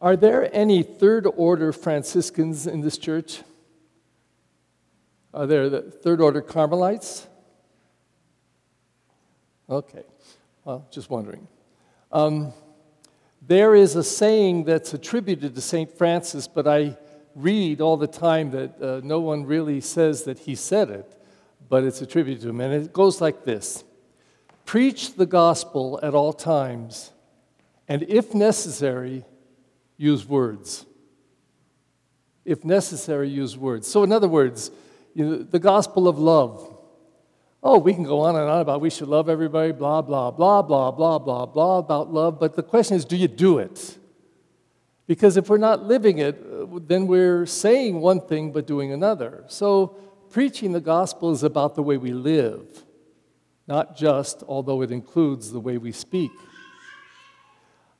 Are there any third order Franciscans in this church? Are there the third order Carmelites? Okay, well, just wondering. Um, there is a saying that's attributed to St. Francis, but I read all the time that uh, no one really says that he said it, but it's attributed to him. And it goes like this Preach the gospel at all times, and if necessary, use words. If necessary, use words. So, in other words, you know, the gospel of love. Oh, we can go on and on about we should love everybody, blah, blah, blah, blah, blah, blah, blah about love, but the question is do you do it? Because if we're not living it, then we're saying one thing but doing another. So, preaching the gospel is about the way we live, not just, although it includes the way we speak.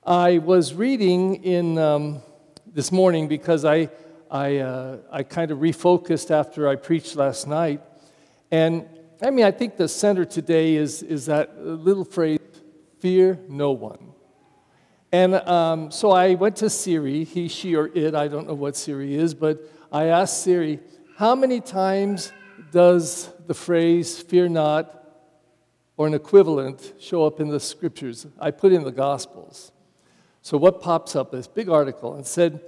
I was reading in um, this morning because I, I, uh, I kind of refocused after I preached last night. And I mean, I think the center today is, is that little phrase, fear no one. And um, so I went to Siri, he, she, or it, I don't know what Siri is, but I asked Siri, how many times does the phrase fear not or an equivalent show up in the scriptures? I put in the Gospels. So what pops up? This big article and said,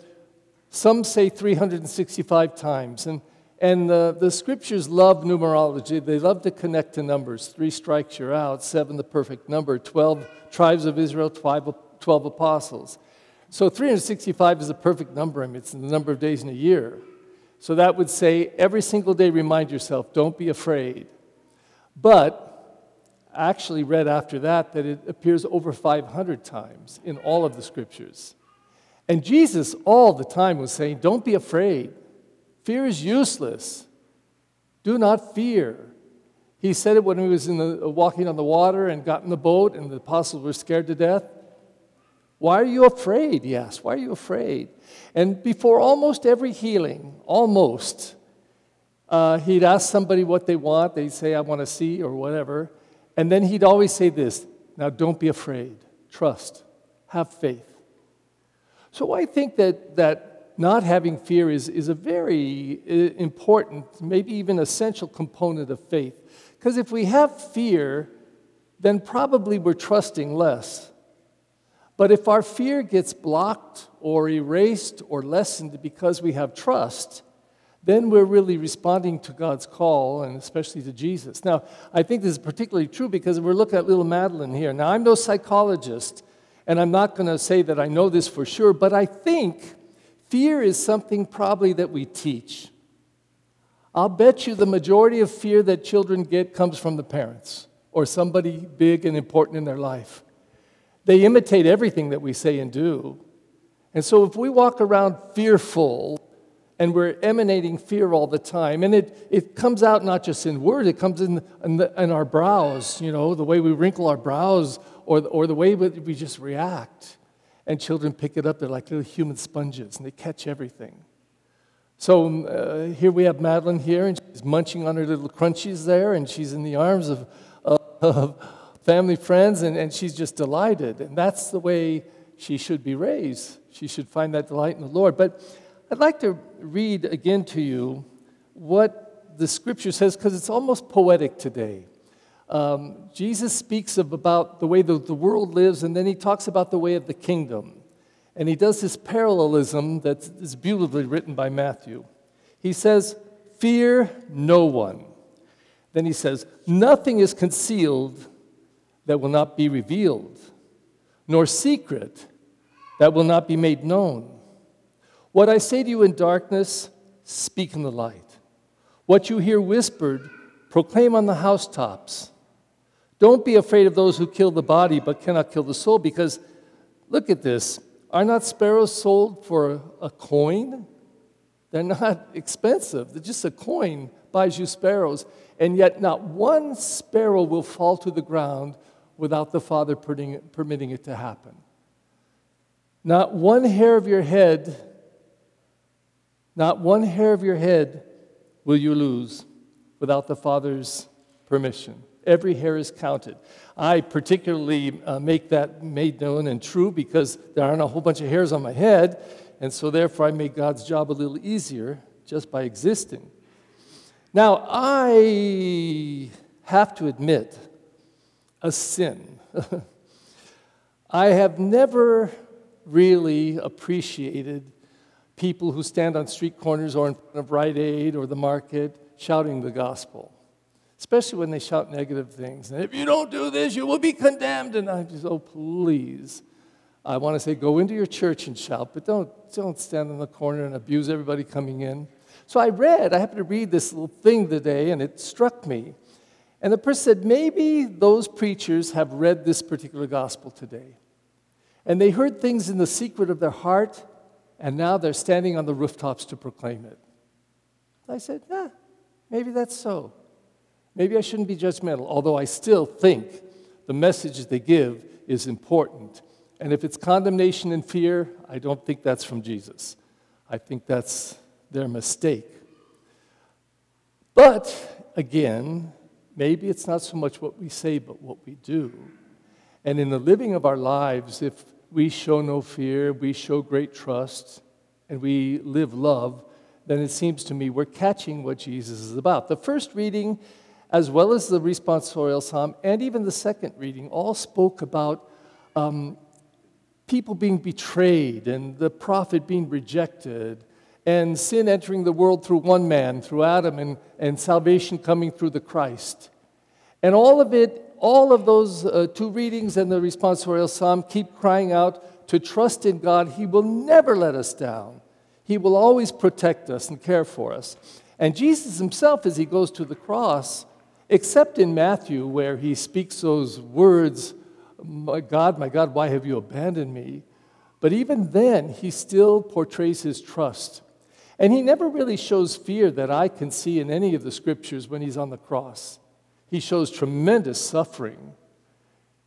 some say 365 times. And, and the, the scriptures love numerology. They love to connect to numbers. Three strikes, you're out. Seven, the perfect number. 12 tribes of Israel, 12 12 apostles. So 365 is a perfect number. I mean, it's the number of days in a year. So that would say every single day remind yourself, don't be afraid. But actually read after that that it appears over 500 times in all of the scriptures. And Jesus all the time was saying, don't be afraid. Fear is useless. Do not fear. He said it when he was in the, walking on the water and got in the boat, and the apostles were scared to death. Why are you afraid? He asked. Why are you afraid? And before almost every healing, almost, uh, he'd ask somebody what they want. They'd say, I want to see, or whatever. And then he'd always say this Now don't be afraid. Trust. Have faith. So I think that, that not having fear is, is a very uh, important, maybe even essential component of faith. Because if we have fear, then probably we're trusting less. But if our fear gets blocked or erased or lessened because we have trust, then we're really responding to God's call and especially to Jesus. Now, I think this is particularly true because we're looking at little Madeline here. Now, I'm no psychologist, and I'm not going to say that I know this for sure, but I think fear is something probably that we teach. I'll bet you the majority of fear that children get comes from the parents or somebody big and important in their life. They imitate everything that we say and do. And so if we walk around fearful and we're emanating fear all the time, and it, it comes out not just in word, it comes in, in, the, in our brows, you know, the way we wrinkle our brows or, or the way we just react. And children pick it up, they're like little human sponges and they catch everything. So um, uh, here we have Madeline here, and she's munching on her little crunchies there, and she's in the arms of, of family, friends, and, and she's just delighted. And that's the way she should be raised. She should find that delight in the Lord. But I'd like to read again to you what the scripture says, because it's almost poetic today. Um, Jesus speaks of about the way the, the world lives, and then he talks about the way of the kingdom. And he does this parallelism that is beautifully written by Matthew. He says, Fear no one. Then he says, Nothing is concealed that will not be revealed, nor secret that will not be made known. What I say to you in darkness, speak in the light. What you hear whispered, proclaim on the housetops. Don't be afraid of those who kill the body but cannot kill the soul, because look at this. Are not sparrows sold for a coin? They're not expensive. They're just a coin buys you sparrows. And yet, not one sparrow will fall to the ground without the Father permitting it to happen. Not one hair of your head, not one hair of your head will you lose without the Father's permission. every hair is counted. I particularly uh, make that made known and true because there aren't a whole bunch of hairs on my head, and so therefore I make God's job a little easier just by existing. Now, I have to admit a sin. I have never really appreciated people who stand on street corners or in front of Rite Aid or the market shouting the gospel, especially when they shout negative things. And if you don't do this, you will be condemned. And I just, oh, please. I want to say, go into your church and shout, but don't, don't stand in the corner and abuse everybody coming in. So I read, I happened to read this little thing today, and it struck me. And the person said, maybe those preachers have read this particular gospel today. And they heard things in the secret of their heart and now they're standing on the rooftops to proclaim it. I said, yeah, maybe that's so. Maybe I shouldn't be judgmental, although I still think the message they give is important. And if it's condemnation and fear, I don't think that's from Jesus. I think that's their mistake. But again, maybe it's not so much what we say, but what we do. And in the living of our lives, if we show no fear, we show great trust, and we live love, then it seems to me we're catching what Jesus is about. The first reading, as well as the responsorial psalm, and even the second reading, all spoke about um, people being betrayed and the prophet being rejected and sin entering the world through one man, through Adam, and, and salvation coming through the Christ. And all of it all of those uh, two readings and the responsorial psalm keep crying out to trust in God. He will never let us down. He will always protect us and care for us. And Jesus himself, as he goes to the cross, except in Matthew, where he speaks those words, My God, my God, why have you abandoned me? But even then, he still portrays his trust. And he never really shows fear that I can see in any of the scriptures when he's on the cross. He shows tremendous suffering.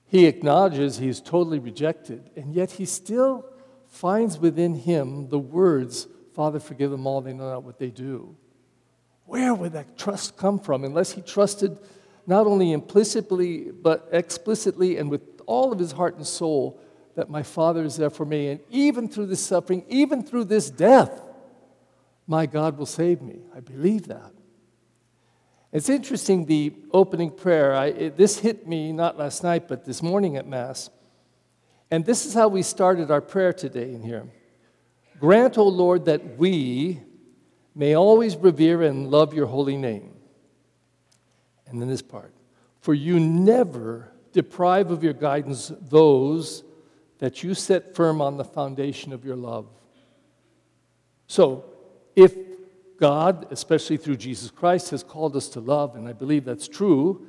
He acknowledges he's totally rejected, and yet he still finds within him the words, Father, forgive them all, they know not what they do. Where would that trust come from unless he trusted not only implicitly, but explicitly and with all of his heart and soul that my Father is there for me? And even through this suffering, even through this death, my God will save me. I believe that. It's interesting, the opening prayer. I, it, this hit me not last night, but this morning at Mass. And this is how we started our prayer today in here Grant, O Lord, that we may always revere and love your holy name. And then this part For you never deprive of your guidance those that you set firm on the foundation of your love. So, if God, especially through Jesus Christ, has called us to love, and I believe that's true.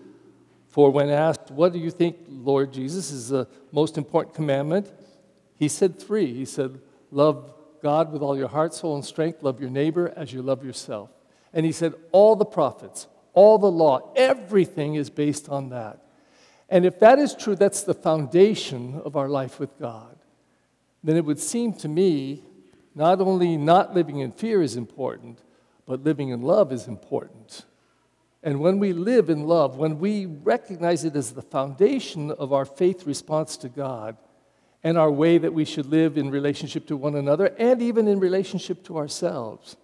For when asked, What do you think, Lord Jesus, is the most important commandment? He said three. He said, Love God with all your heart, soul, and strength, love your neighbor as you love yourself. And he said, All the prophets, all the law, everything is based on that. And if that is true, that's the foundation of our life with God, then it would seem to me not only not living in fear is important, but living in love is important. And when we live in love, when we recognize it as the foundation of our faith response to God and our way that we should live in relationship to one another and even in relationship to ourselves,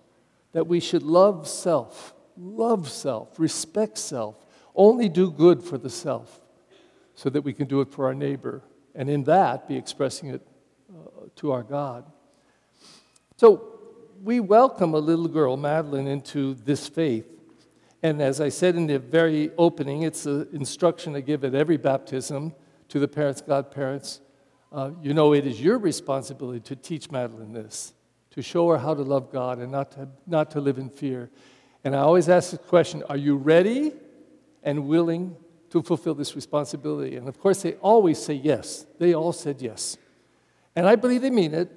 that we should love self, love self, respect self, only do good for the self so that we can do it for our neighbor, and in that be expressing it uh, to our God. So, we welcome a little girl, Madeline, into this faith. And as I said in the very opening, it's an instruction I give at every baptism to the parents, godparents. Uh, you know, it is your responsibility to teach Madeline this, to show her how to love God and not to, not to live in fear. And I always ask the question Are you ready and willing to fulfill this responsibility? And of course, they always say yes. They all said yes. And I believe they mean it.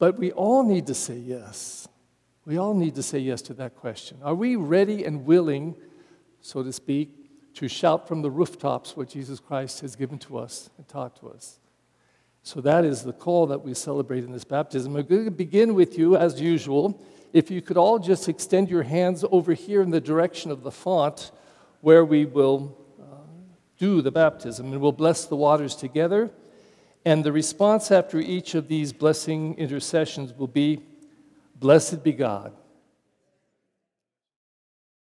But we all need to say yes. We all need to say yes to that question. Are we ready and willing, so to speak, to shout from the rooftops what Jesus Christ has given to us and taught to us? So that is the call that we celebrate in this baptism. I'm going to begin with you, as usual. If you could all just extend your hands over here in the direction of the font, where we will uh, do the baptism. And we'll bless the waters together. And the response after each of these blessing intercessions will be Blessed be God